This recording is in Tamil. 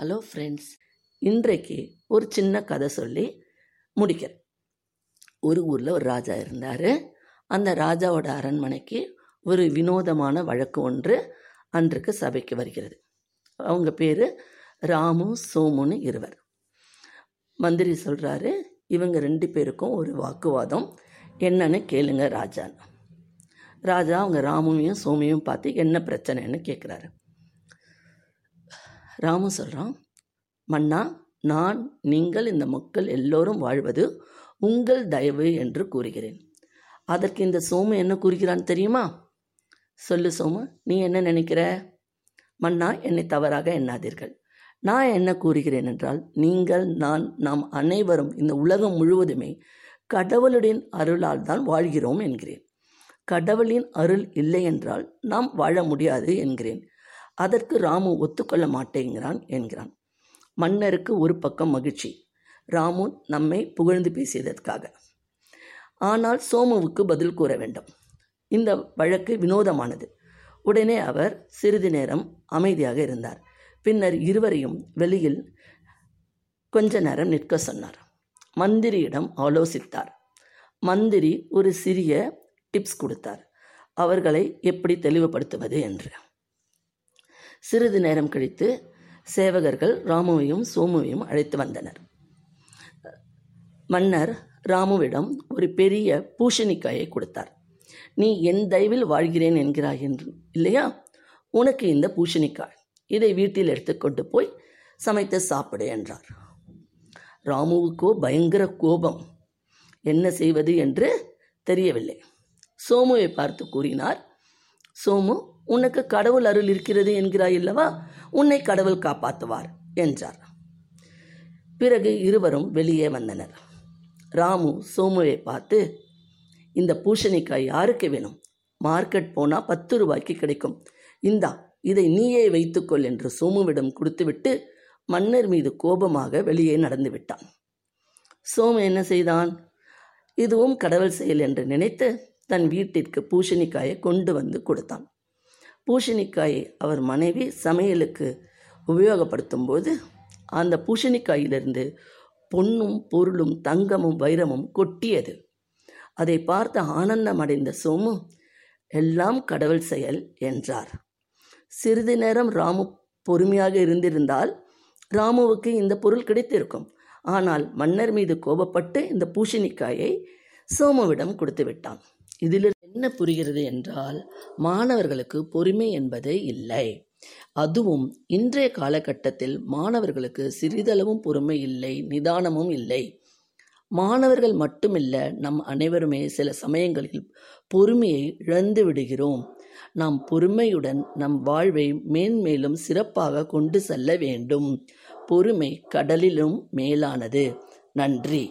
ஹலோ ஃப்ரெண்ட்ஸ் இன்றைக்கு ஒரு சின்ன கதை சொல்லி முடிக்கிறேன். ஒரு ஊரில் ஒரு ராஜா இருந்தார். அந்த ராஜாவோட அரண்மனைக்கு ஒரு வினோதமான வழக்கு ஒன்று அன்றைக்கு சபைக்கு வருகிறது. அவங்க பேர் ராமு சோமுன்னு இருவர். மந்திரி சொல்கிறாரு இவங்க ரெண்டு பேருக்கும் ஒரு வாக்குவாதம். என்னன்னு கேளுங்க ராஜான்னு. ராஜா அவங்க ராமுவையும் சோமியும் பார்த்து என்ன பிரச்சனைன்னு கேட்குறாரு ராமு சொல்கிறான் மன்னா நான் நீங்கள் இந்த மக்கள் எல்லோரும் வாழ்வது உங்கள் தயவு என்று கூறுகிறேன். அதற்கு இந்த சோமு என்ன கூறுகிறான் தெரியுமா? சொல்லு சோமு நீ என்ன நினைக்கிற? மன்னா என்னை தவறாக எண்ணாதீர்கள். நான் என்ன கூறுகிறேன் என்றால் நீங்கள் நான் நாம் அனைவரும் இந்த உலகம் முழுவதுமே கடவுளுடன் அருளால் தான் வாழ்கிறோம் என்கிறேன். கடவுளின் அருள் இல்லை என்றால் நாம் வாழ முடியாது என்கிறேன். அதற்கு ராமு ஒத்துக்கொள்ள மாட்டேங்கிறான் என்கிறான். மன்னருக்கு ஒரு பக்கம் மகிழ்ச்சி. ராமு நம்மை புகழ்ந்து பேசியதற்காக. ஆனால் சோமுவுக்கு பதில் கூற வேண்டும். இந்த வழக்கு வினோதமானது. உடனே அவர் சிறிது நேரம் அமைதியாக இருந்தார். பின்னர் இருவரையும் வெளியில் கொஞ்ச நேரம் நிற்க சொன்னார். மந்திரியிடம் ஆலோசித்தார். மந்திரி ஒரு சிறிய டிப்ஸ் கொடுத்தார். அவர்களை எப்படி தெளிவுபடுத்துவது என்று. சிறிது நேரம் கழித்து சேவகர்கள் ராமுவையும் சோமுவையும் அழைத்து வந்தனர். மன்னர் ராமுவிடம் ஒரு பெரிய பூஷணிக்காயை கொடுத்தார். நீ என் தயவில் வாழ்கிறேன் என்கிறாய் என்று இல்லையா? உனக்கு இந்த பூஷணிக்காய் இதை வீட்டில் எடுத்துக்கொண்டு போய் சமைத்து சாப்பிடு என்றார். ராமுவுக்கோ பயங்கர கோபம். என்ன செய்வது? என்று தெரியவில்லை. சோமுவை பார்த்து கூறினார் சோமு உனக்கு கடவுள் அருள் இருக்கிறது என்கிறாய் அல்லவா? உன்னை கடவுள் காப்பாற்றுவார் என்றார். பிறகு இருவரும் வெளியே வந்தனர். ராமு சோமுவை பார்த்து இந்த பூசணிக்காய் யாருக்கு வேணும்? மார்க்கெட் போனால் பத்து ரூபாய்க்கு கிடைக்கும். இந்தா இதை நீயே வைத்துக்கொள் என்று சோமுவிடம் கொடுத்துவிட்டு மன்னர் மீது கோபமாக வெளியே நடந்து விட்டான். சோமு என்ன செய்தான்? இதுவும் கடவுள் செயல் என்று நினைத்து தன் வீட்டிற்கு பூசணிக்காயை கொண்டு வந்து கொடுத்தான். பூசணிக்காயை அவர் மனைவி சமையலுக்கு உபயோகப்படுத்தும் போது அந்த பூசணிக்காயிலிருந்து பொன்னும் பொருளும் தங்கமும் வைரமும் கொட்டியது. அதை பார்த்து ஆனந்தம் அடைந்த சோமு எல்லாம் கடவுள் செயல் என்றார். சிறிது நேரம் ராமு பொறுமையாக இருந்திருந்தால் ராமுவுக்கு இந்த பொருள் கிடைத்திருக்கும். ஆனால் மன்னர் மீது கோபப்பட்டு இந்த பூஷணிக்காயை சோமுவிடம் கொடுத்து விட்டான் இதில் என்ன புரிகிறது என்றால் மாணவர்களுக்கு பொறுமை என்பது இல்லை. அதுவும் இன்றைய காலகட்டத்தில் மாணவர்களுக்கு சிறிதளவும் பொறுமை இல்லை நிதானமும் இல்லை. மாணவர்கள் மட்டுமில்ல நம் அனைவருமே சில சமயங்களில் பொறுமையை இழந்து விடுகிறோம். நாம் பொறுமையுடன் நம் வாழ்வை மேன்மேலும் சிறப்பாக கொண்டு செல்ல வேண்டும். பொறுமை கடலிலும் மேலானது. நன்றி.